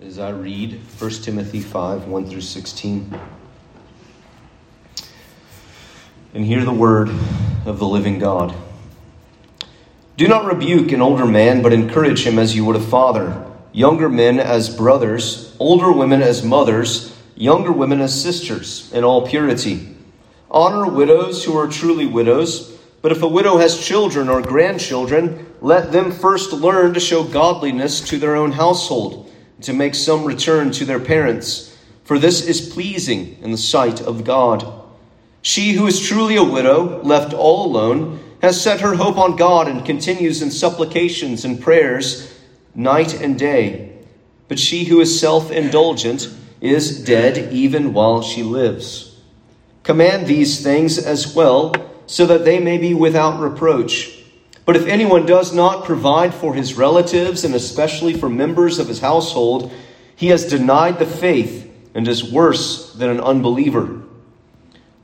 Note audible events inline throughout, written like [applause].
as I read 1 Timothy 5 1 through 16. And hear the word of the living God. Do not rebuke an older man, but encourage him as you would a father, younger men as brothers, older women as mothers, younger women as sisters, in all purity. Honor widows who are truly widows, but if a widow has children or grandchildren, let them first learn to show godliness to their own household to make some return to their parents, for this is pleasing in the sight of God. She who is truly a widow, left all alone, has set her hope on God and continues in supplications and prayers night and day. But she who is self indulgent is dead even while she lives. Command these things as well, so that they may be without reproach. But if anyone does not provide for his relatives, and especially for members of his household, he has denied the faith and is worse than an unbeliever.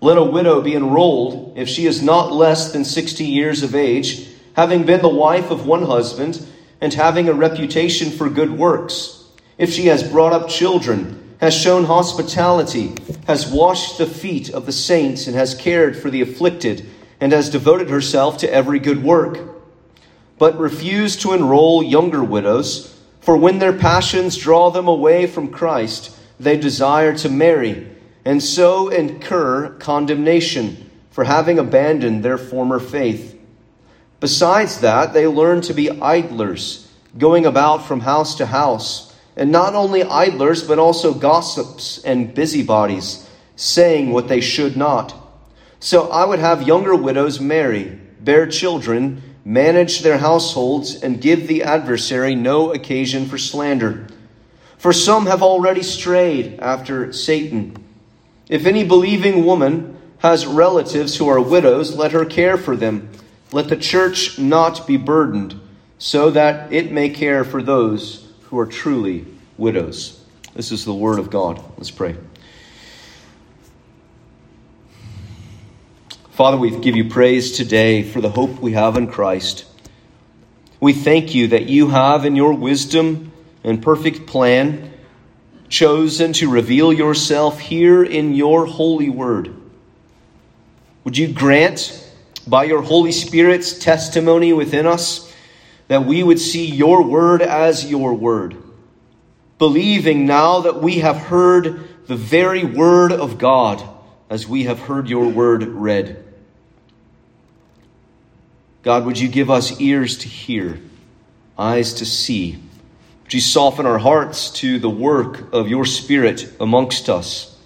Let a widow be enrolled if she is not less than 60 years of age, having been the wife of one husband, and having a reputation for good works. If she has brought up children, has shown hospitality, has washed the feet of the saints, and has cared for the afflicted, and has devoted herself to every good work but refuse to enroll younger widows, for when their passions draw them away from Christ, they desire to marry, and so incur condemnation for having abandoned their former faith. Besides that, they learn to be idlers, going about from house to house, and not only idlers, but also gossips and busybodies, saying what they should not. So I would have younger widows marry, bear children, manage their households, and give the adversary no occasion for slander. For some have already strayed after Satan. If any believing woman has relatives who are widows, let her care for them. Let the church not be burdened, so that it may care for those who are truly widows. This is the word of God. Let's pray. Father, we give you praise today for the hope we have in Christ. We thank you that you have, in your wisdom and perfect plan, chosen to reveal yourself here in your holy word. Would you grant, by your Holy Spirit's testimony within us, that we would see your word as your word, believing now that we have heard the very word of God as we have heard your word read. God, would you give us ears to hear, eyes to see? Would you soften our hearts to the work of your Spirit amongst us?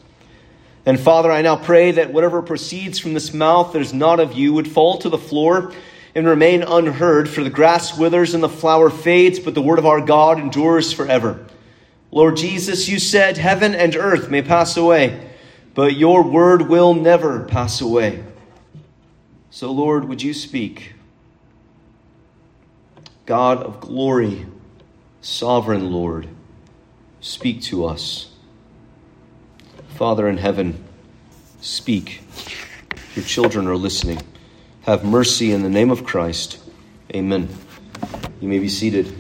And Father, I now pray that whatever proceeds from this mouth that is not of you would fall to the floor and remain unheard, for the grass withers and the flower fades, but the word of our God endures forever. Lord Jesus, you said, Heaven and earth may pass away, but your word will never pass away. So, Lord, would you speak? God of glory, sovereign Lord, speak to us. Father in heaven, speak. Your children are listening. Have mercy in the name of Christ. Amen. You may be seated.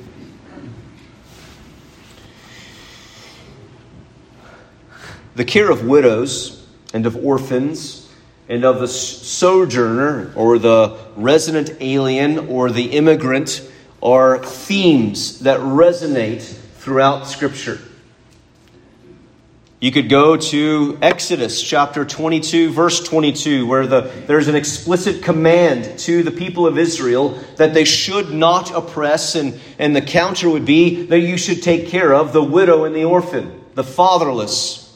The care of widows and of orphans and of the sojourner or the resident alien or the immigrant are themes that resonate throughout Scripture. You could go to Exodus chapter 22, verse 22, where the, there's an explicit command to the people of Israel that they should not oppress, and, and the counter would be that you should take care of the widow and the orphan, the fatherless.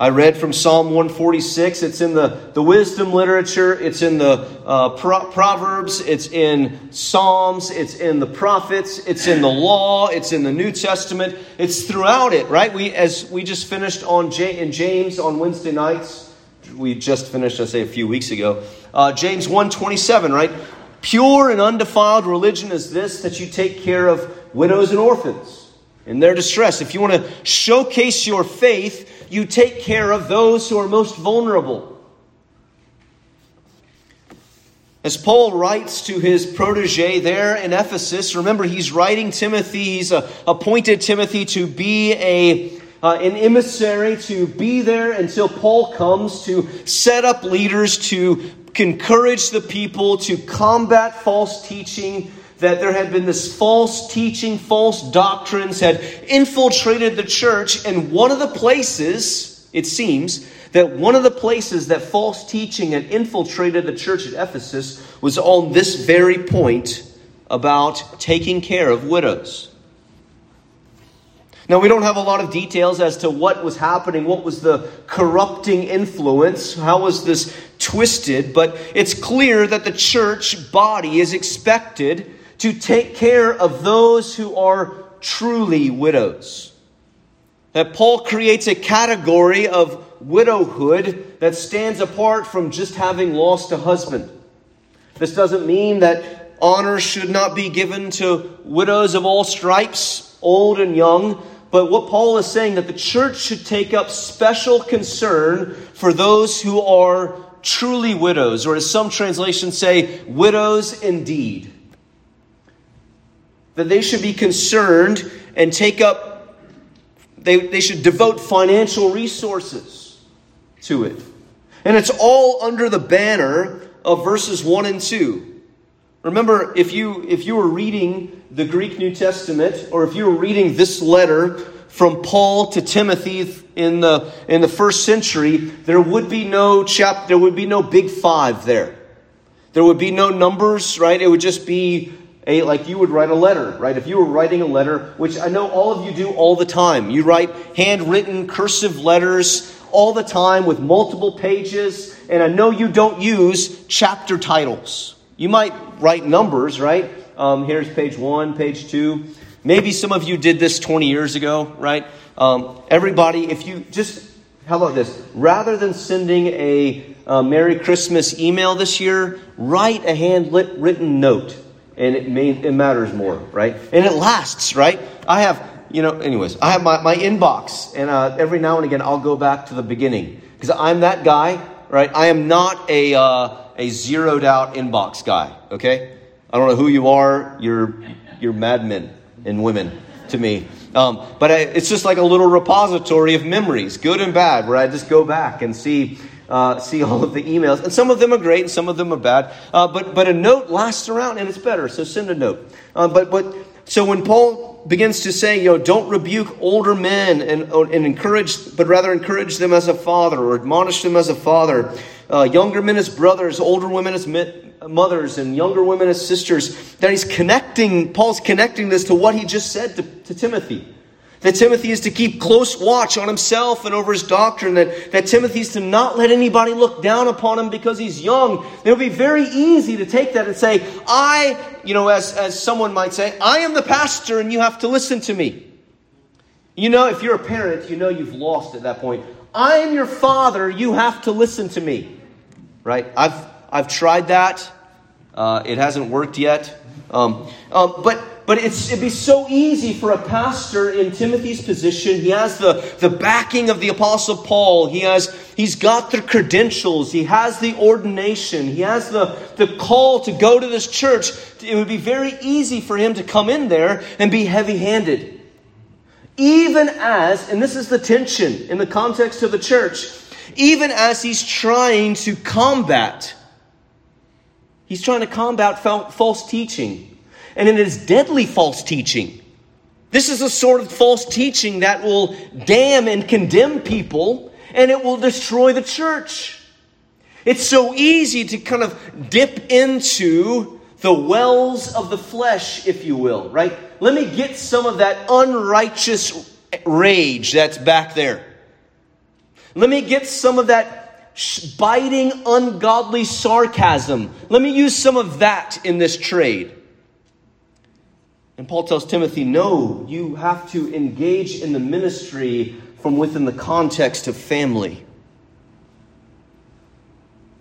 I read from Psalm 146. It's in the, the wisdom literature, it's in the uh, Pro- Proverbs, it's in Psalms, it's in the prophets, it's in the law, it's in the New Testament. It's throughout it, right? We, as we just finished on J- in James on Wednesday nights, we just finished, I say, a few weeks ago. Uh, James 127, right? Pure and undefiled religion is this, that you take care of widows and orphans in their distress. If you want to showcase your faith, you take care of those who are most vulnerable. As Paul writes to his protege there in Ephesus, remember he's writing Timothy, he's uh, appointed Timothy to be a uh, an emissary to be there until Paul comes to set up leaders to encourage the people to combat false teaching. That there had been this false teaching, false doctrines had infiltrated the church, and one of the places, it seems, that one of the places that false teaching had infiltrated the church at Ephesus was on this very point about taking care of widows. Now, we don't have a lot of details as to what was happening, what was the corrupting influence, how was this twisted, but it's clear that the church body is expected to take care of those who are truly widows. That Paul creates a category of widowhood that stands apart from just having lost a husband. This doesn't mean that honor should not be given to widows of all stripes, old and young, but what Paul is saying that the church should take up special concern for those who are truly widows, or as some translations say, widows indeed. That they should be concerned and take up, they, they should devote financial resources to it. And it's all under the banner of verses 1 and 2. Remember, if you, if you were reading the Greek New Testament, or if you were reading this letter from Paul to Timothy in the, in the first century, there would be no chap, there would be no big five there. There would be no numbers, right? It would just be a, like you would write a letter, right? If you were writing a letter, which I know all of you do all the time, you write handwritten cursive letters all the time with multiple pages, and I know you don't use chapter titles. You might write numbers, right? Um, here's page one, page two. Maybe some of you did this 20 years ago, right? Um, everybody, if you just, how about this? Rather than sending a uh, Merry Christmas email this year, write a handwritten note. And it, may, it matters more, right? And it lasts, right? I have, you know, anyways, I have my, my inbox, and uh, every now and again I'll go back to the beginning. Because I'm that guy, right? I am not a. Uh, a zeroed out inbox guy, okay? I don't know who you are. You're, you're madmen and women to me. Um, but I, it's just like a little repository of memories, good and bad, where I just go back and see, uh, see all of the emails. And some of them are great and some of them are bad. Uh, but, but a note lasts around and it's better, so send a note. Uh, but, but so when Paul begins to say, you know, don't rebuke older men and, and encourage, but rather encourage them as a father or admonish them as a father, uh, younger men as brothers, older women as mothers, and younger women as sisters. That he's connecting, Paul's connecting this to what he just said to, to Timothy. That Timothy is to keep close watch on himself and over his doctrine. That, that Timothy is to not let anybody look down upon him because he's young. It'll be very easy to take that and say, I, you know, as, as someone might say, I am the pastor and you have to listen to me. You know, if you're a parent, you know you've lost at that point. I am your father, you have to listen to me right? I've, I've tried that. Uh, it hasn't worked yet. Um, um, but but it's, it'd be so easy for a pastor in Timothy's position. He has the, the backing of the Apostle Paul. He has, he's got the credentials. He has the ordination. He has the, the call to go to this church. It would be very easy for him to come in there and be heavy handed. Even as, and this is the tension in the context of the church, even as he's trying to combat. He's trying to combat false teaching. And it is deadly false teaching. This is a sort of false teaching that will damn and condemn people and it will destroy the church. It's so easy to kind of dip into the wells of the flesh, if you will, right? Let me get some of that unrighteous rage that's back there. Let me get some of that biting, ungodly sarcasm. Let me use some of that in this trade. And Paul tells Timothy, no, you have to engage in the ministry from within the context of family.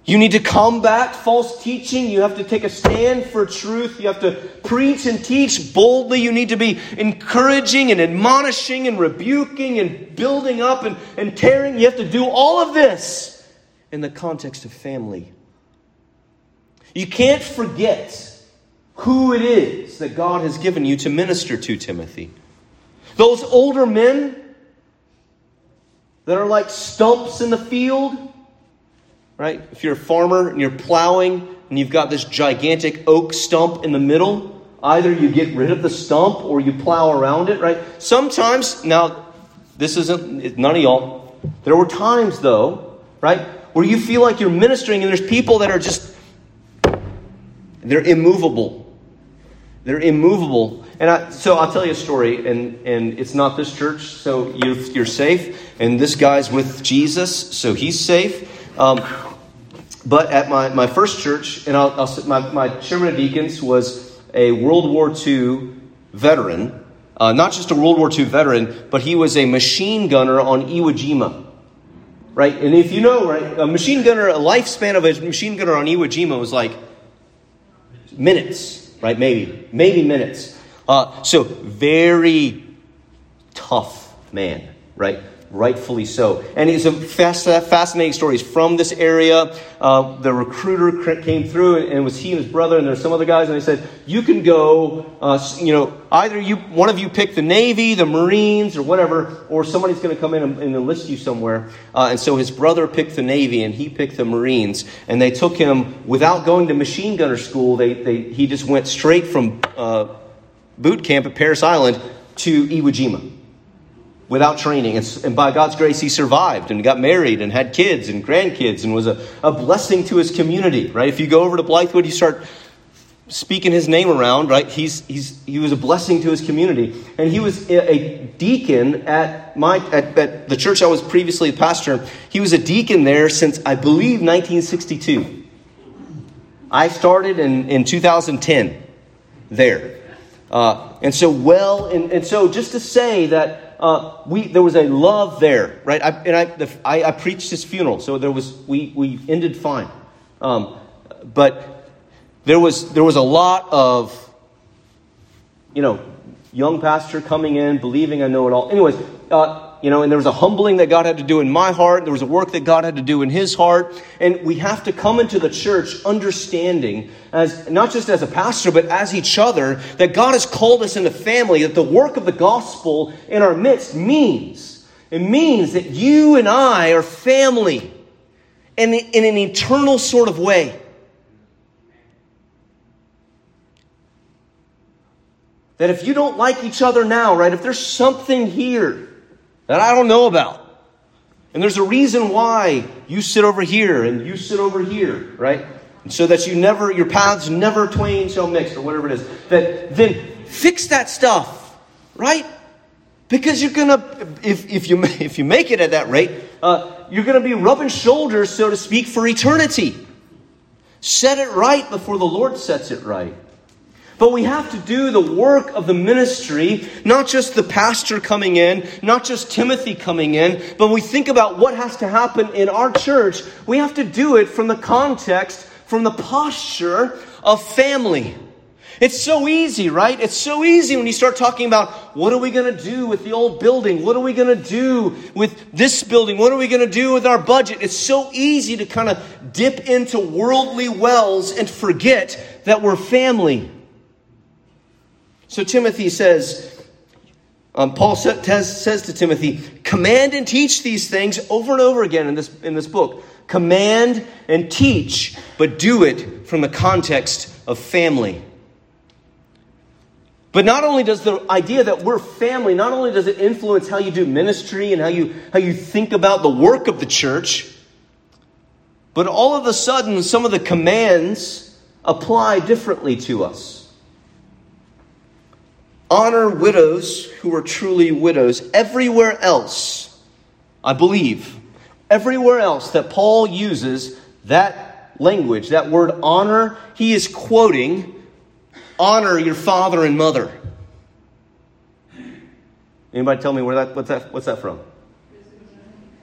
You need to combat false teaching. You have to take a stand for truth. You have to preach and teach boldly. You need to be encouraging and admonishing and rebuking and building up and, and tearing. You have to do all of this in the context of family. You can't forget who it is that God has given you to minister to, Timothy. Those older men that are like stumps in the field, right? If you're a farmer and you're plowing and you've got this gigantic oak stump in the middle, either you get rid of the stump or you plow around it, right? Sometimes, now, this isn't, none of y'all. There were times, though, right, where you feel like you're ministering and there's people that are just, they're immovable. They're immovable. And I, so I'll tell you a story, and, and it's not this church, so you're, you're safe. And this guy's with Jesus, so he's safe. Um, but at my, my first church, and I'll, I'll, my, my chairman of deacons was a World War II veteran. Uh, not just a World War II veteran, but he was a machine gunner on Iwo Jima. Right? And if you know, right, a machine gunner, a lifespan of a machine gunner on Iwo Jima was like minutes right? Maybe, maybe minutes. Uh, so, very tough man, right? Rightfully so. And it's a fascinating story. He's from this area. Uh, the recruiter came through, and it was he and his brother, and there's some other guys, and they said, "You can go. Uh, you know, either you, one of you, pick the Navy, the Marines, or whatever, or somebody's going to come in and, and, enlist you somewhere." Uh, and so his brother picked the Navy, and he picked the Marines, and they took him without going to machine gunner school. They, they he just went straight from uh, boot camp at Parris Island to Iwo Jima without training. And, by God's grace, he survived and got married and had kids and grandkids and was a, a blessing to his community, right? If you go over to Blythewood, you start speaking his name around, right? He's, he's, he was a blessing to his community. And he was a, a deacon at, my, at, at the church I was previously a pastor. He was a deacon there since, I believe, 1962. I started in, in 2010 there. Uh, and so, well, and, and so just to say that uh, we, there was a love there, right? I, and I, the, I, I, preached his funeral, so there was, we, we ended fine. Um, but there was, there was a lot of, you know, young pastor coming in, believing I know it all. Anyways, uh, you know, and there was a humbling that God had to do in my heart. There was a work that God had to do in his heart. And we have to come into the church understanding, as not just as a pastor, but as each other, that God has called us into family, that the work of the gospel in our midst means, it means that you and I are family in, in an eternal sort of way. That if you don't like each other now, right, if there's something here, that I don't know about. And there's a reason why you sit over here and you sit over here, right? So that you never, your paths never twain shall mix, or whatever it is. That then fix that stuff, right? Because you're gonna, if, if you [laughs] if you make it at that rate, uh, you're gonna be rubbing shoulders, so to speak, for eternity. Set it right before the Lord sets it right. But we have to do the work of the ministry, not just the pastor coming in, not just Timothy coming in, but we think about what has to happen in our church. We have to do it from the context, from the posture of family. It's so easy, right? It's so easy when you start talking about what are we going to do with the old building? What are we going to do with this building? What are we going to do with our budget? It's so easy to kind of dip into worldly wells and forget that we're family. So Timothy says, um, Paul says, says to Timothy, command and teach these things over and over again in this, in this book. Command and teach, but do it from the context of family. But not only does the idea that we're family, not only does it influence how you do ministry and how you, how you think about the work of the church, but all of a sudden, some of the commands apply differently to us. Honor widows who are truly widows. Everywhere else, I believe, everywhere else that Paul uses that language, that word honor, he is quoting honor your father and mother. Anybody tell me where that what's that what's that from?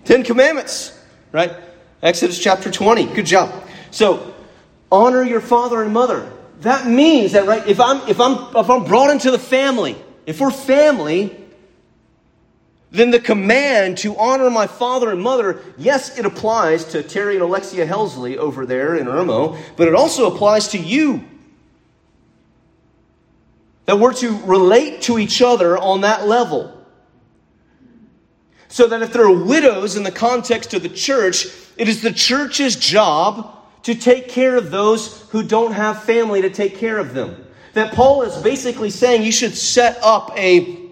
Ten Commandments, right? Exodus chapter 20. Good job. So, honor your father and mother that means that right if i'm if i'm if i'm brought into the family if we're family then the command to honor my father and mother, yes, it applies to Terry and Alexia Helsley over there in Irmo, but it also applies to you. That we're to relate to each other on that level. So that if there are widows in the context of the church, it is the church's job to take care of those who don't have family to take care of them. That Paul is basically saying you should set up a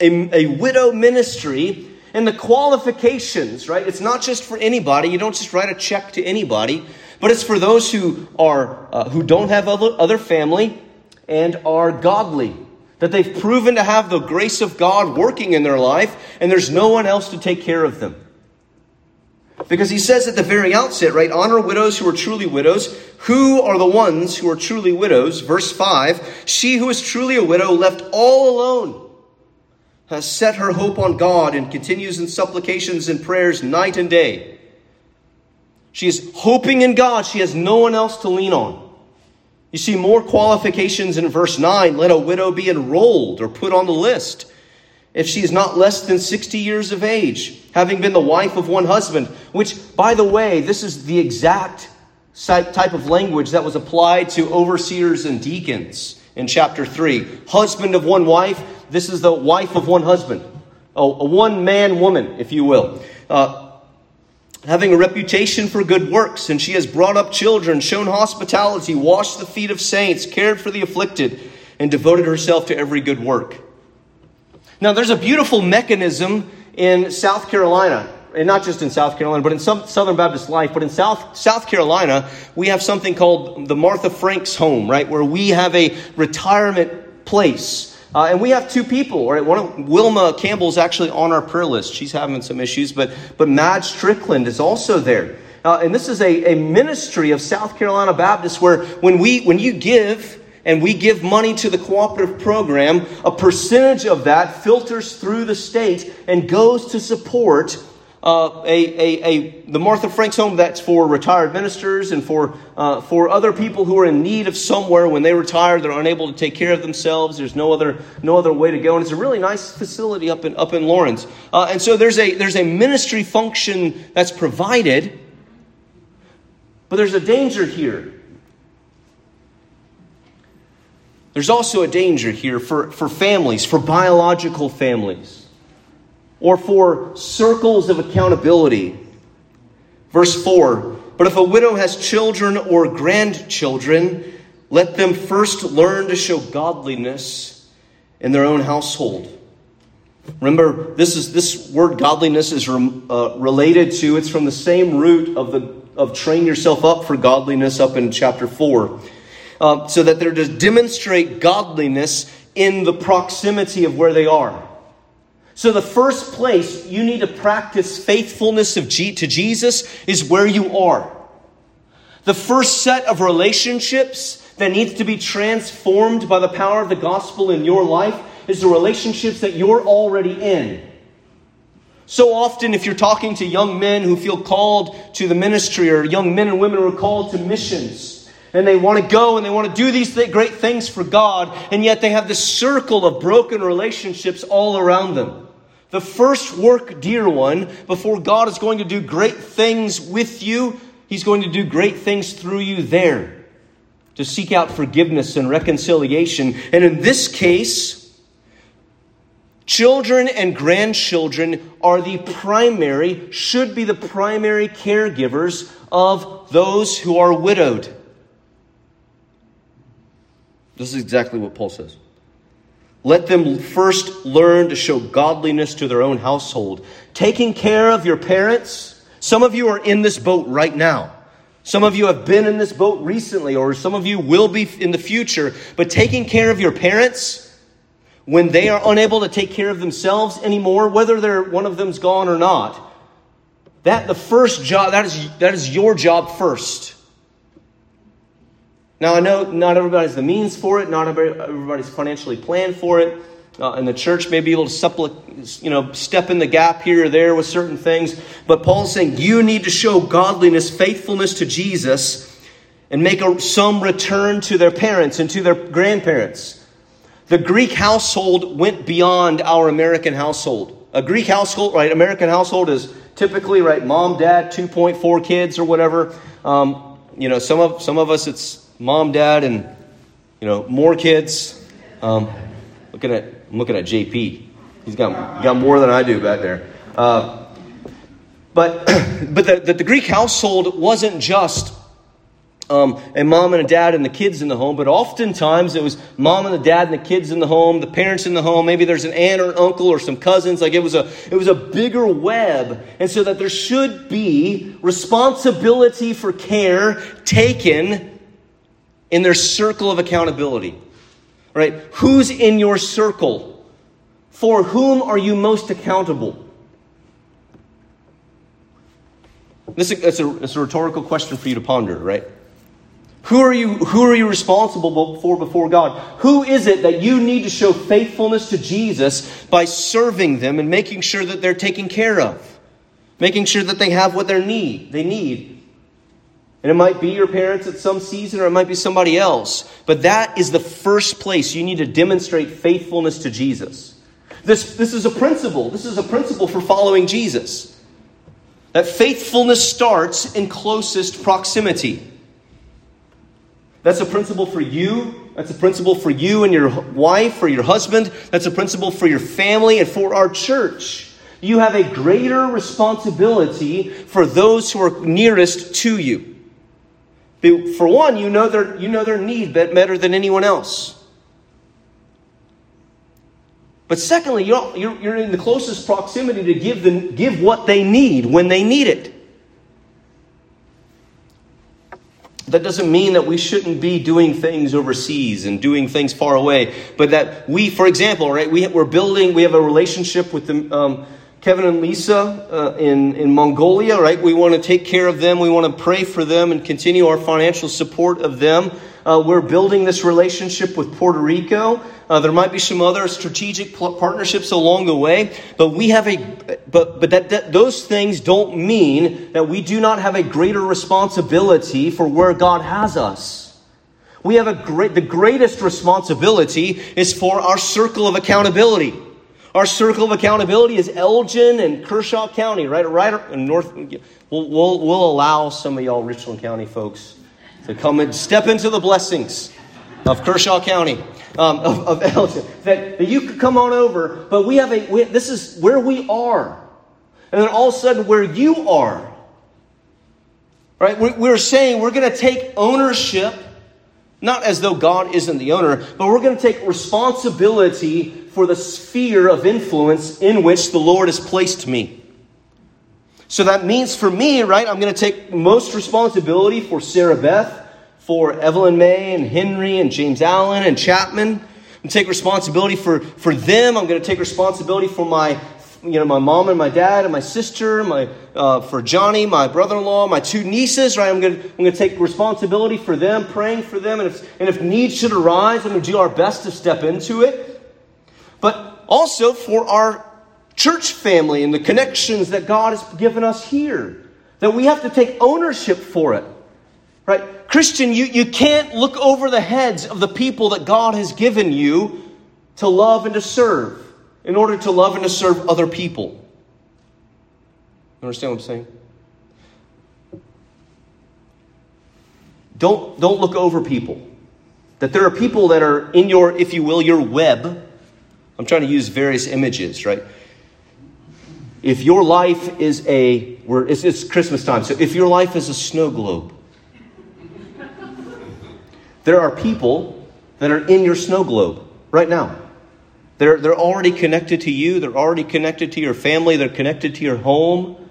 a, a widow ministry and the qualifications, right? It's not just for anybody. You don't just write a check to anybody, but it's for those who are uh, who don't have other, other family and are godly. That they've proven to have the grace of God working in their life, and there's no one else to take care of them. Because he says at the very outset, right, honor widows who are truly widows. Who are the ones who are truly widows? Verse 5 She who is truly a widow left all alone has set her hope on God and continues in supplications and prayers night and day. She is hoping in God. She has no one else to lean on. You see more qualifications in verse 9. Let a widow be enrolled or put on the list if she is not less than 60 years of age, having been the wife of one husband. Which, by the way, this is the exact type of language that was applied to overseers and deacons in chapter 3. Husband of one wife, this is the wife of one husband, a, one man woman, if you will. Uh, having a reputation for good works, and she has brought up children, shown hospitality, washed the feet of saints, cared for the afflicted, and devoted herself to every good work. Now, there's a beautiful mechanism in South Carolina, and not just in South Carolina, but in some Southern Baptist life, but in South, South Carolina, we have something called the Martha Franks home, right? Where we have a retirement place uh, and we have two people, right? One of, Wilma Campbell's actually on our prayer list. She's having some issues, but, but Madge Strickland is also there. Uh, and this is a, a ministry of South Carolina Baptists where when, we, when you give, and we give money to the cooperative program, a percentage of that filters through the state and goes to support uh, a, a, a, the Martha Franks home that's for retired ministers and for, uh, for other people who are in need of somewhere when they retire, they're unable to take care of themselves. There's no other, no other way to go. And it's a really nice facility up in, up in Laurens. Uh, and so there's a, there's a ministry function that's provided, but there's a danger here. There's also a danger here for, for families, for biological families or for circles of accountability. Verse 4 But if a widow has children or grandchildren, let them first learn to show godliness in their own household. Remember, this is this word godliness is uh, related to. It's from the same root of the of train yourself up for godliness up in chapter four, uh, so that they're to demonstrate godliness in the proximity of where they are. So, the first place you need to practice faithfulness of G- to Jesus is where you are. The first set of relationships that needs to be transformed by the power of the gospel in your life is the relationships that you're already in. So often, if you're talking to young men who feel called to the ministry, or young men and women who are called to missions, and they want to go and they want to do these great things for God, and yet they have this circle of broken relationships all around them. The first work, dear one, before God is going to do great things with you, He's going to do great things through you there to seek out forgiveness and reconciliation. And in this case, children and grandchildren are the primary, should be the primary caregivers of those who are widowed. This is exactly what Paul says. Let them first learn to show godliness to their own household. Taking care of your parents. Some of you are in this boat right now. Some of you have been in this boat recently, or some of you will be in the future. But taking care of your parents when they are unable to take care of themselves anymore, whether they're, one of them's gone or not, that the first job, that is, that is your job first. Now, I know not everybody has the means for it, not everybody's financially planned for it, uh, and the church may be able to suppli- you know, step in the gap here or there with certain things. But Paul's saying you need to show godliness, faithfulness to Jesus, and make a, some return to their parents and to their grandparents. The Greek household went beyond our American household. a Greek household, right? American household is typically right, mom, dad, two point four kids or whatever. Um, you know, some of some of us it's mom, dad, and you know more kids. Um, looking at I'm looking at JP. He's got got more than I do back there. Uh, but [clears throat] but the, the, the Greek household wasn't just um, a mom and a dad and the kids in the home, but oftentimes it was mom and the dad and the kids in the home, the parents in the home. Maybe there's an aunt or an uncle or some cousins. Like it was a it was a bigger web, and so that there should be responsibility for care taken in their circle of accountability. Right? Who's in your circle? For whom are you most accountable? This is a, it's a rhetorical question for you to ponder, right? Who are you, who are you responsible for before God? Who is it that you need to show faithfulness to Jesus by serving them and making sure that they're taken care of? Making sure that they have what they need, they need. And it might be your parents at some season or it might be somebody else. But that is the first place you need to demonstrate faithfulness to Jesus. This, this is a principle. This is a principle for following Jesus. That faithfulness starts in closest proximity. That's a principle for you. That's a principle for you and your wife or your husband. That's a principle for your family and for our church. You have a greater responsibility for those who are nearest to you. For one, you know their, you know their need better than anyone else. But secondly, you're, you're in the closest proximity to give, them, give what they need when they need it. That doesn't mean that we shouldn't be doing things overseas and doing things far away, but that we, for example, right, we, we're building, we have a relationship with the, um, Kevin and Lisa uh, in, in Mongolia, right? We want to take care of them. We want to pray for them and continue our financial support of them. Uh, we're building this relationship with Puerto Rico. Uh, there might be some other strategic partnerships along the way, but we have a but but that, that those things don't mean that we do not have a greater responsibility for where God has us. We have a great the greatest responsibility is for our circle of accountability. Our circle of accountability is Elgin and Kershaw County, right? Right in North. We'll, we'll, we'll allow some of y'all Richland County folks to come and step into the blessings of Kershaw County, um, of, of Elgin, that, that you could come on over, but we have a, we, this is where we are. And then all of a sudden, where you are, right? We're, we're saying we're going to take ownership, not as though God isn't the owner, but we're going to take responsibility for the sphere of influence in which the Lord has placed me. So that means for me, right, I'm going to take most responsibility for Sarah Beth, for Evelyn May and Henry and James Allen and Chapman. And take responsibility for, for them. I'm going to take responsibility for my, you know, my mom and my dad and my sister, my, uh, for Johnny, my brother-in-law, my two nieces, right? I'm going, to, I'm going to take responsibility for them, praying for them. And if, and if needs should arise, I'm going to do our best to step into it. But also for our church family and the connections that God has given us here. That we have to take ownership for it. Right? Christian, you, you can't look over the heads of the people that God has given you to love and to serve in order to love and to serve other people. You understand what I'm saying? Don't, don't look over people. That there are people that are in your, if you will, your web. I'm trying to use various images, right? If your life is a, we're, it's, it's Christmas time, so if your life is a snow globe, there are people that are in your snow globe right now. They're, they're already connected to you, they're already connected to your family, they're connected to your home.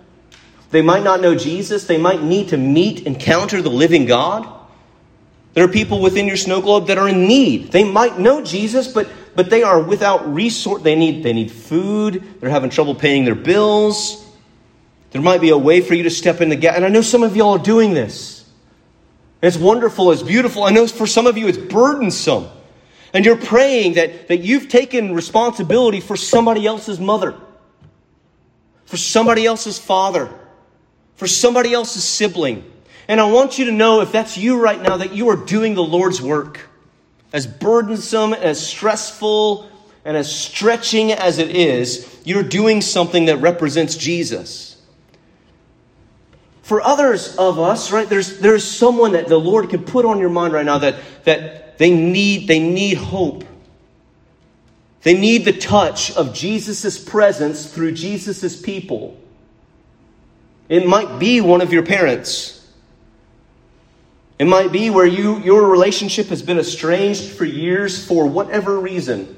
They might not know Jesus, they might need to meet, encounter the living God. There are people within your snow globe that are in need. They might know Jesus, but but they are without resource. They need, they need food. They're having trouble paying their bills. There might be a way for you to step in the gap. And I know some of y'all are doing this. It's wonderful. It's beautiful. I know for some of you it's burdensome. And you're praying that, that you've taken responsibility for somebody else's mother, for somebody else's father, for somebody else's sibling. And I want you to know if that's you right now, that you are doing the Lord's work as burdensome, as stressful, and as stretching as it is, you're doing something that represents Jesus. For others of us, right, there's, there's someone that the Lord can put on your mind right now that, that they, need, they need hope. They need the touch of Jesus' presence through Jesus' people. It might be one of your parents. It might be where you, your relationship has been estranged for years for whatever reason.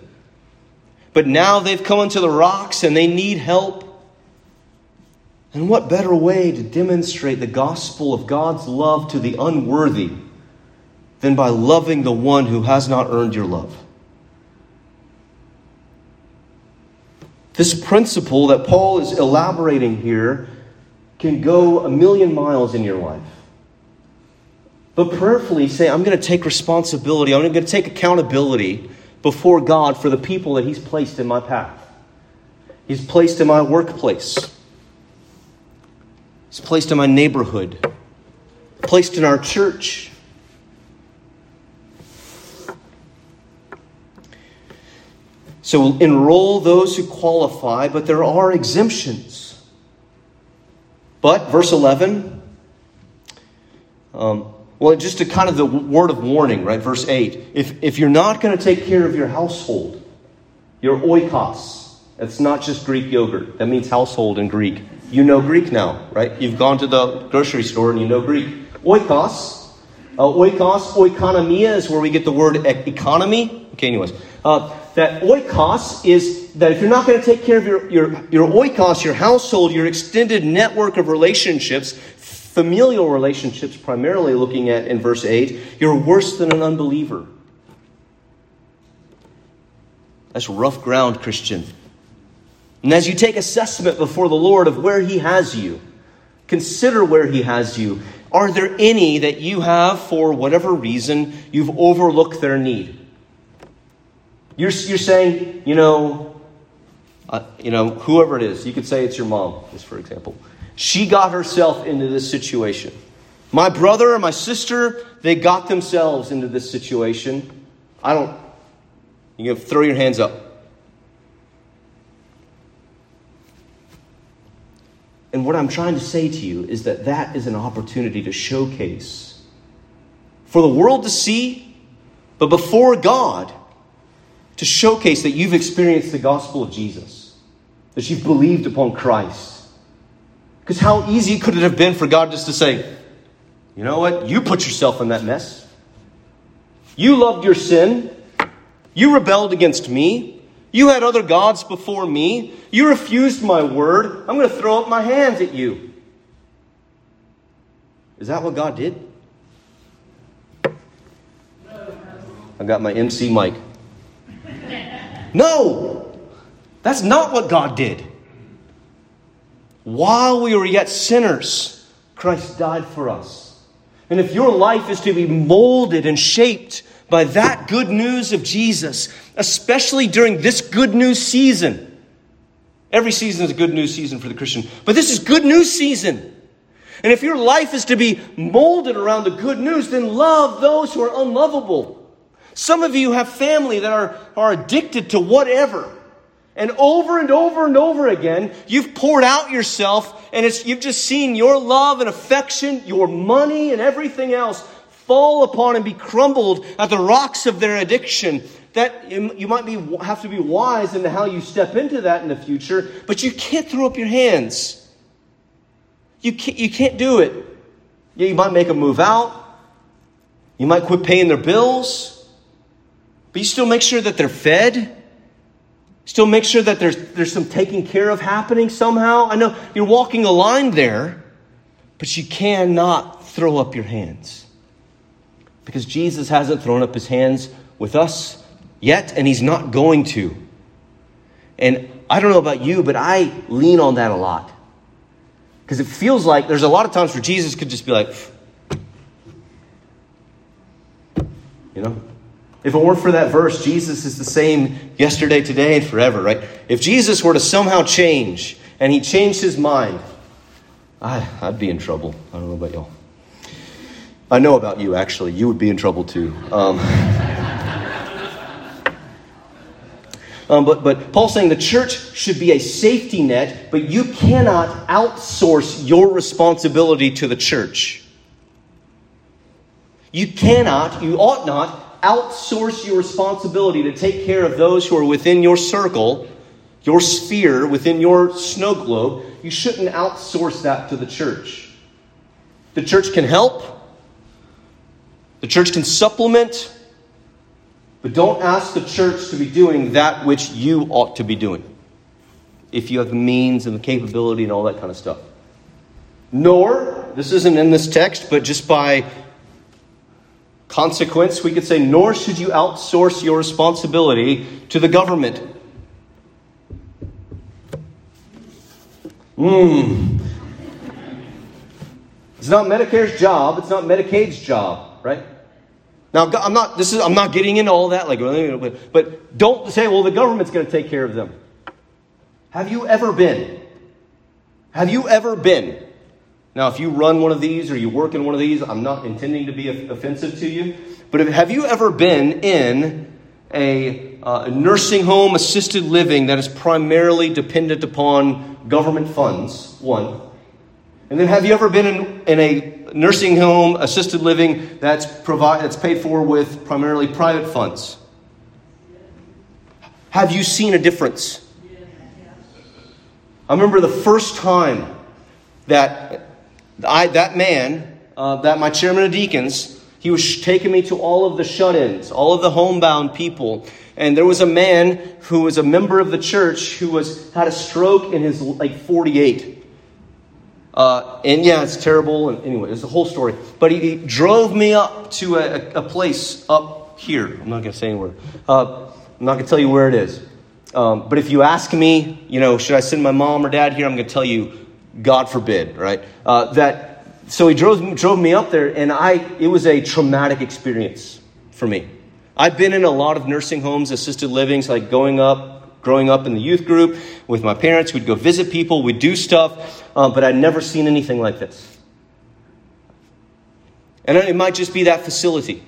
But now they've come into the rocks and they need help. And what better way to demonstrate the gospel of God's love to the unworthy than by loving the one who has not earned your love? This principle that Paul is elaborating here can go a million miles in your life. But prayerfully say, I'm going to take responsibility, I'm going to take accountability before God for the people that He's placed in my path. He's placed in my workplace, He's placed in my neighborhood, placed in our church. So enroll those who qualify, but there are exemptions. But, verse 11, um, well, just a kind of the word of warning, right? Verse 8. If, if you're not going to take care of your household, your oikos, it's not just Greek yogurt. That means household in Greek. You know Greek now, right? You've gone to the grocery store and you know Greek. Oikos, uh, oikos, oikonomia is where we get the word economy. Okay, anyways. Uh, that oikos is that if you're not going to take care of your, your, your oikos, your household, your extended network of relationships, familial relationships primarily looking at in verse 8, you're worse than an unbeliever. That's rough ground, Christian. And as you take assessment before the Lord of where He has you, consider where He has you. Are there any that you have, for whatever reason, you've overlooked their need? You're, you're saying, you know, uh, you know, whoever it is, you could say it's your mom, just for example. She got herself into this situation. My brother and my sister, they got themselves into this situation. I don't, you can throw your hands up. And what I'm trying to say to you is that that is an opportunity to showcase for the world to see, but before God, to showcase that you've experienced the gospel of Jesus, that you've believed upon Christ. Because how easy could it have been for God just to say, you know what? You put yourself in that mess. You loved your sin. You rebelled against me. You had other gods before me. You refused my word. I'm going to throw up my hands at you. Is that what God did? I got my MC mic. No, that's not what God did. While we were yet sinners, Christ died for us. And if your life is to be molded and shaped by that good news of Jesus, especially during this good news season, every season is a good news season for the Christian, but this is good news season. And if your life is to be molded around the good news, then love those who are unlovable. Some of you have family that are, are addicted to whatever. And over and over and over again, you've poured out yourself and you've just seen your love and affection, your money and everything else fall upon and be crumbled at the rocks of their addiction. That you might be, have to be wise into how you step into that in the future, but you can't throw up your hands. You can't, you can't do it. Yeah, you might make them move out. You might quit paying their bills. But you still make sure that they're fed. Still make sure that there's, there's some taking care of happening somehow. I know you're walking a line there, but you cannot throw up your hands. Because Jesus hasn't thrown up his hands with us yet, and he's not going to. And I don't know about you, but I lean on that a lot. Because it feels like there's a lot of times where Jesus could just be like, you know, if it weren't for that verse, Jesus is the same yesterday, today, and forever, right? If Jesus were to somehow change and he changed his mind, I, would be in trouble. I don't know about y'all. I know about you, actually. You would be in trouble too. Um, [laughs] Um, but, but Paul's saying the church should be a safety net, but you cannot outsource your responsibility to the church. You cannot, you ought not, outsource your responsibility to take care of those who are within your circle, your sphere, within your snow globe. You shouldn't outsource that to the church. The church can help, the church can supplement, but don't ask the church to be doing that which you ought to be doing if you have the means and the capability and all that kind of stuff. Nor, this isn't in this text, but just by consequence, we could say, nor should you outsource your responsibility to the government. Hmm. It's not Medicare's job, it's not Medicaid's job, right? Now, I'm not, this is, I'm not getting into all that, like, but don't say, well, the government's going to take care of them. Have you ever been? Have you ever been? Now, if you run one of these or you work in one of these, I'm not intending to be offensive to you, but have you ever been in a, uh, a nursing home assisted living that is primarily dependent upon government funds? One. And then have you ever been in, in a nursing home, assisted living that's, provide, that's paid for with primarily private funds? Have you seen a difference? I remember the first time that I, that man, uh, that my chairman of deacons, he was taking me to all of the shut ins, all of the homebound people. And there was a man who was a member of the church who was had a stroke in his like 48. Uh, and yeah, it's terrible. And anyway, it's a whole story. But he, he drove me up to a, a, place up here. I'm not going to say anywhere. Uh, I'm not going to tell you where it is. Um, but if you ask me, you know, should I send my mom or dad here? I'm going to tell you, God forbid, right? Uh, that so he drove drove me up there, and I it was a traumatic experience for me. I've been in a lot of nursing homes, assisted livings, like going up growing up in the youth group with my parents. We'd go visit people, we'd do stuff, um, but I'd never seen anything like this. And it might just be that facility.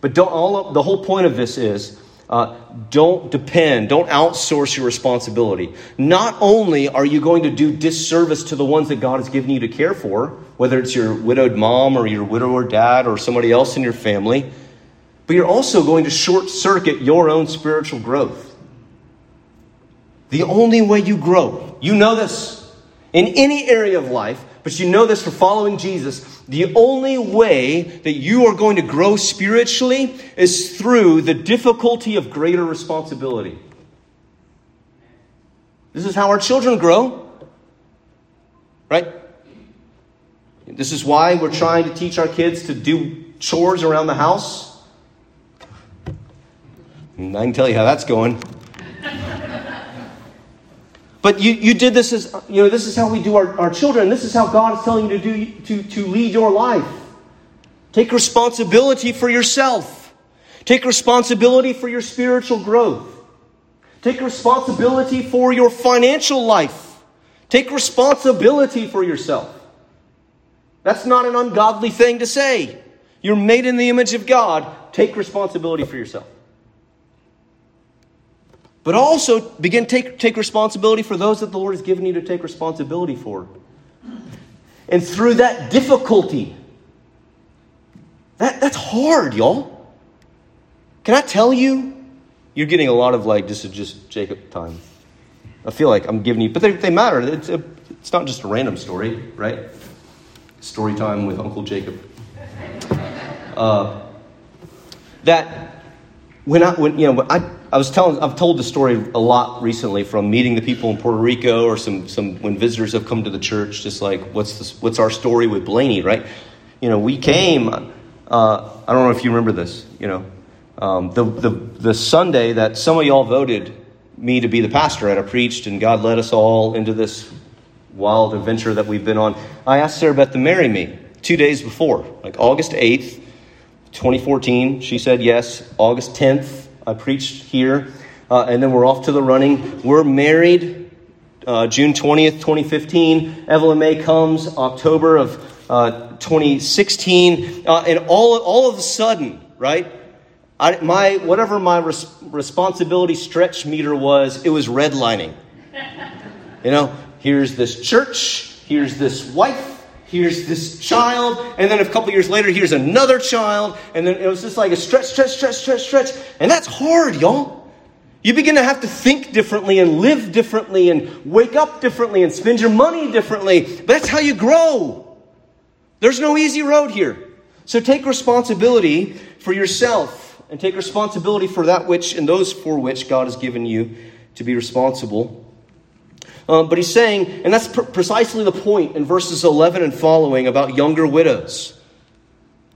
But don't, all the whole point of this is uh, don't depend, don't outsource your responsibility. Not only are you going to do disservice to the ones that God has given you to care for, whether it's your widowed mom or your widower dad or somebody else in your family, but you're also going to short circuit your own spiritual growth. The only way you grow, you know this in any area of life, but you know this for following Jesus. The only way that you are going to grow spiritually is through the difficulty of greater responsibility. This is how our children grow, right? This is why we're trying to teach our kids to do chores around the house and I can tell you how that's going. But you, you did this as, you know, this is how we do our, our children. This is how God is telling you to, do, to, to lead your life. Take responsibility for yourself. Take responsibility for your spiritual growth. Take responsibility for your financial life. Take responsibility for yourself. That's not an ungodly thing to say. You're made in the image of God. Take responsibility for yourself but also begin take, take responsibility for those that the Lord has given you to take responsibility for. And through that difficulty, that, that's hard, y'all. Can I tell you? You're getting a lot of like, this is just Jacob time. I feel like I'm giving you, but they, they matter. It's, a, it's not just a random story, right? Story time with Uncle Jacob. Uh, that when I, when, you know, I, I was telling, I've told the story a lot recently from meeting the people in Puerto Rico or some, some when visitors have come to the church, just like, what's, this, what's our story with Blaney, right? You know, we came, uh, I don't know if you remember this, you know, um, the, the, the Sunday that some of y'all voted me to be the pastor at, I preached and God led us all into this wild adventure that we've been on. I asked Sarah Beth to marry me two days before, like August 8th, 2014. She said yes. August 10th, I preached here, uh, and then we're off to the running. We're married uh, June 20th, 2015. Evelyn May comes October of uh, 2016. Uh, and all, all of a sudden, right, I, my whatever my res- responsibility stretch meter was, it was redlining. You know, here's this church, here's this wife, here's this child, and then a couple years later, here's another child, and then it was just like a stretch, stretch, stretch, stretch, stretch, and that's hard, y'all. You begin to have to think differently and live differently and wake up differently and spend your money differently. But that's how you grow. There's no easy road here. So take responsibility for yourself and take responsibility for that which and those for which God has given you to be responsible. Um, but he's saying, and that's pr- precisely the point in verses 11 and following about younger widows,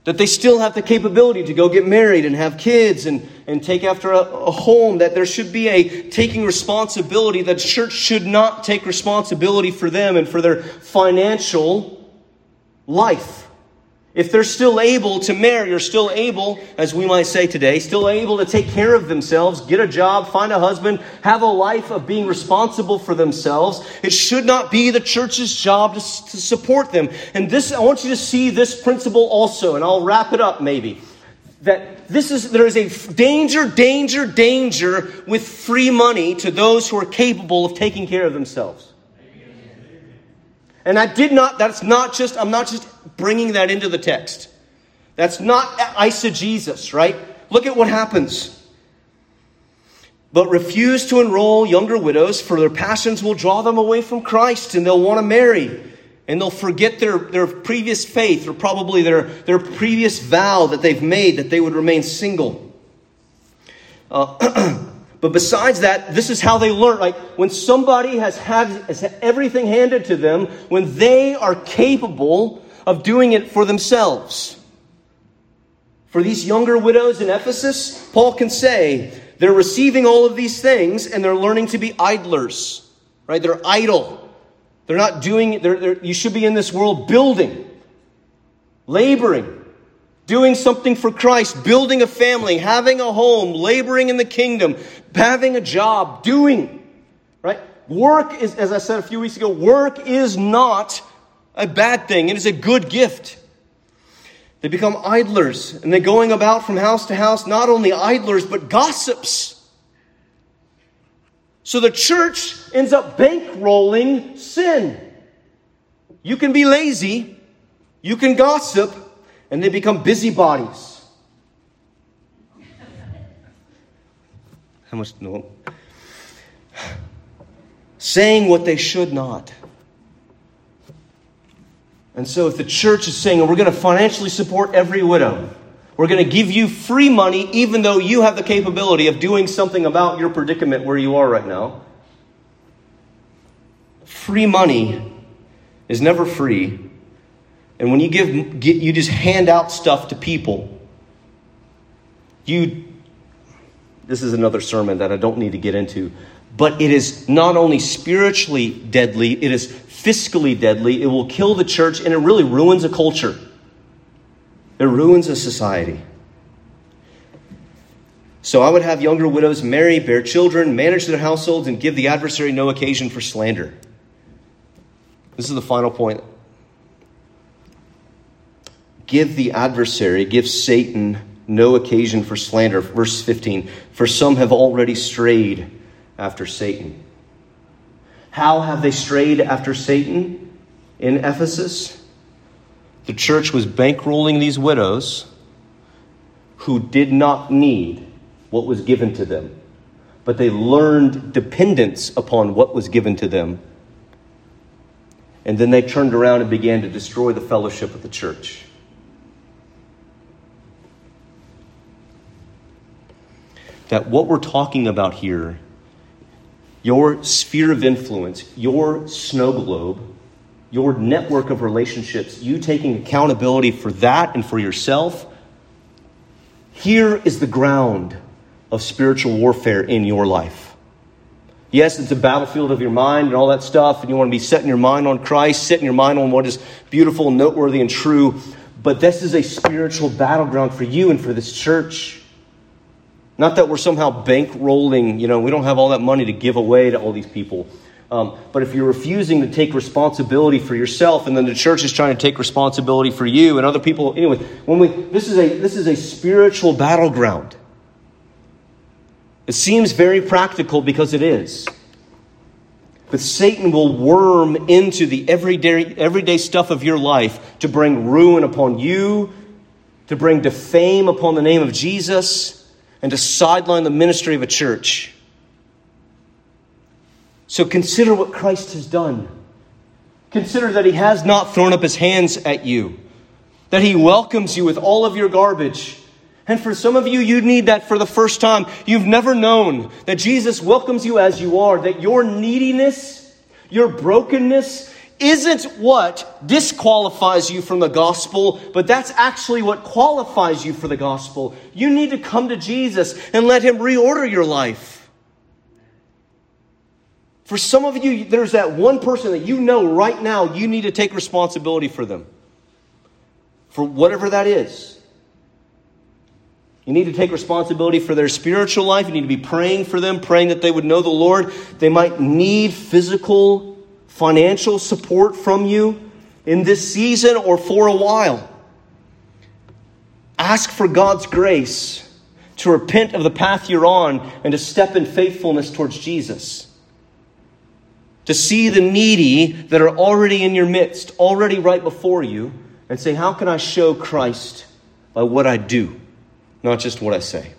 that they still have the capability to go get married and have kids and, and take after a, a home, that there should be a taking responsibility, that church should not take responsibility for them and for their financial life. If they're still able to marry or still able, as we might say today, still able to take care of themselves, get a job, find a husband, have a life of being responsible for themselves, it should not be the church's job to, to support them. And this, I want you to see this principle also, and I'll wrap it up maybe. That this is, there is a danger, danger, danger with free money to those who are capable of taking care of themselves. And I did not, that's not just, I'm not just bringing that into the text. That's not eisegesis, right? Look at what happens. But refuse to enroll younger widows, for their passions will draw them away from Christ, and they'll want to marry. And they'll forget their, their previous faith, or probably their, their previous vow that they've made that they would remain single. Uh, [clears throat] But besides that, this is how they learn. Like when somebody has had, has everything handed to them, when they are capable of doing it for themselves. For these younger widows in Ephesus, Paul can say they're receiving all of these things and they're learning to be idlers, right? They're idle. They're not doing, they're, they're, you should be in this world building, laboring, doing something for Christ, building a family, having a home, laboring in the kingdom, having a job, doing, right? Work is, as I said a few weeks ago, work is not a bad thing. It is a good gift. They become idlers and they're going about from house to house, not only idlers, but gossips. So the church ends up bankrolling sin. You can be lazy, you can gossip, and they become busybodies. How much? No. Saying what they should not. And so, if the church is saying, we're going to financially support every widow, we're going to give you free money, even though you have the capability of doing something about your predicament where you are right now. Free money is never free and when you give, get, you just hand out stuff to people, you, this is another sermon that I don't need to get into, but it is not only spiritually deadly, it is fiscally deadly. It will kill the church and it really ruins a culture. It ruins a society. So I would have younger widows marry, bear children, manage their households, and give the adversary no occasion for slander. This is the final point give the adversary, give Satan no occasion for slander. Verse 15 For some have already strayed after Satan. How have they strayed after Satan in Ephesus? The church was bankrolling these widows who did not need what was given to them, but they learned dependence upon what was given to them. And then they turned around and began to destroy the fellowship of the church. That what we're talking about here, your sphere of influence, your snow globe, your network of relationships, you taking accountability for that and for yourself, here is the ground of spiritual warfare in your life. Yes, it's a battlefield of your mind and all that stuff, and you want to be setting your mind on Christ, setting your mind on what is beautiful, noteworthy, and true. But this is a spiritual battleground for you and for this church. Not that we're somehow bankrolling, you know, we don't have all that money to give away to all these people. Um, but if you're refusing to take responsibility for yourself, and then the church is trying to take responsibility for you and other people, anyway, when we this is a this is a spiritual battleground. It seems very practical because it is. But Satan will worm into the everyday, everyday stuff of your life to bring ruin upon you, to bring defame upon the name of Jesus, and to sideline the ministry of a church. So consider what Christ has done. Consider that he has not thrown up his hands at you, that he welcomes you with all of your garbage and for some of you, you need that for the first time. You've never known that Jesus welcomes you as you are, that your neediness, your brokenness, isn't what disqualifies you from the gospel, but that's actually what qualifies you for the gospel. You need to come to Jesus and let Him reorder your life. For some of you, there's that one person that you know right now you need to take responsibility for them, for whatever that is. You need to take responsibility for their spiritual life. You need to be praying for them, praying that they would know the Lord. They might need physical, financial support from you in this season or for a while. Ask for God's grace to repent of the path you're on and to step in faithfulness towards Jesus. To see the needy that are already in your midst, already right before you, and say, How can I show Christ by what I do? not just what I say.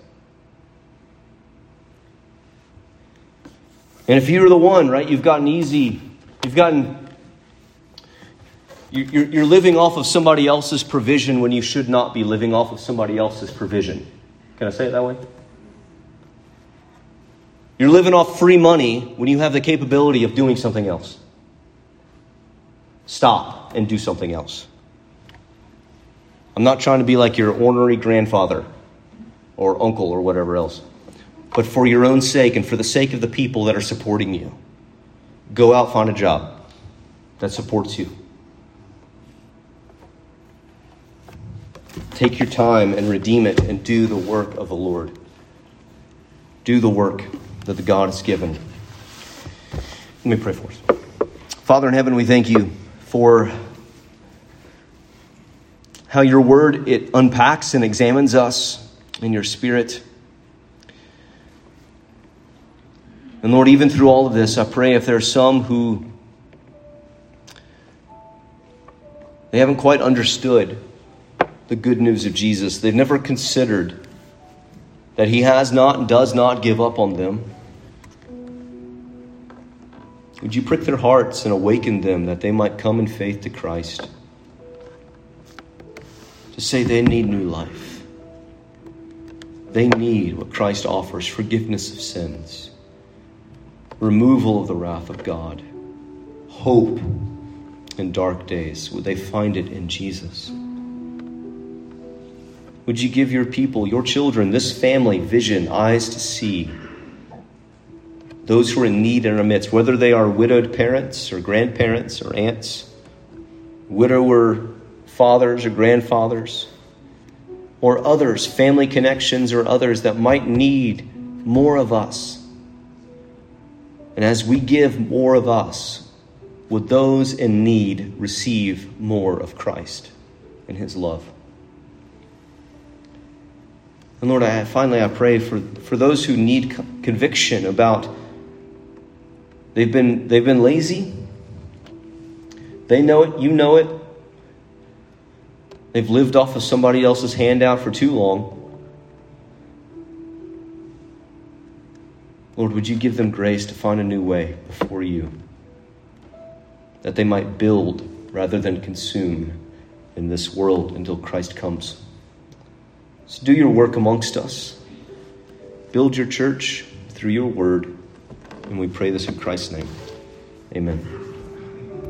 And if you're the one, right, you've got an easy, you've gotten, you're, you're living off of somebody else's provision when you should not be living off of somebody else's provision. Can I say it that way? You're living off free money when you have the capability of doing something else. Stop and do something else. I'm not trying to be like your ornery grandfather or uncle or whatever else. But for your own sake and for the sake of the people that are supporting you, go out, find a job that supports you. Take your time and redeem it and do the work of the Lord. Do the work that the God has given. Let me pray for us. Father in heaven, we thank you for how your word it unpacks and examines us in your spirit. And Lord, even through all of this, I pray if there are some who they haven't quite understood the good news of Jesus, they've never considered that He has not and does not give up on them. Would you prick their hearts and awaken them that they might come in faith to Christ? To say they need new life. They need what Christ offers forgiveness of sins, removal of the wrath of God, hope in dark days. Would they find it in Jesus? Would you give your people, your children, this family vision, eyes to see those who are in need in our midst, whether they are widowed parents or grandparents or aunts, widower fathers or grandfathers? or others, family connections or others that might need more of us. And as we give more of us, would those in need receive more of Christ and His love? And Lord, I, finally I pray for, for those who need conviction about they've been, they've been lazy. They know it, you know it, They've lived off of somebody else's handout for too long. Lord, would you give them grace to find a new way before you? That they might build rather than consume in this world until Christ comes. So do your work amongst us. Build your church through your word. And we pray this in Christ's name. Amen.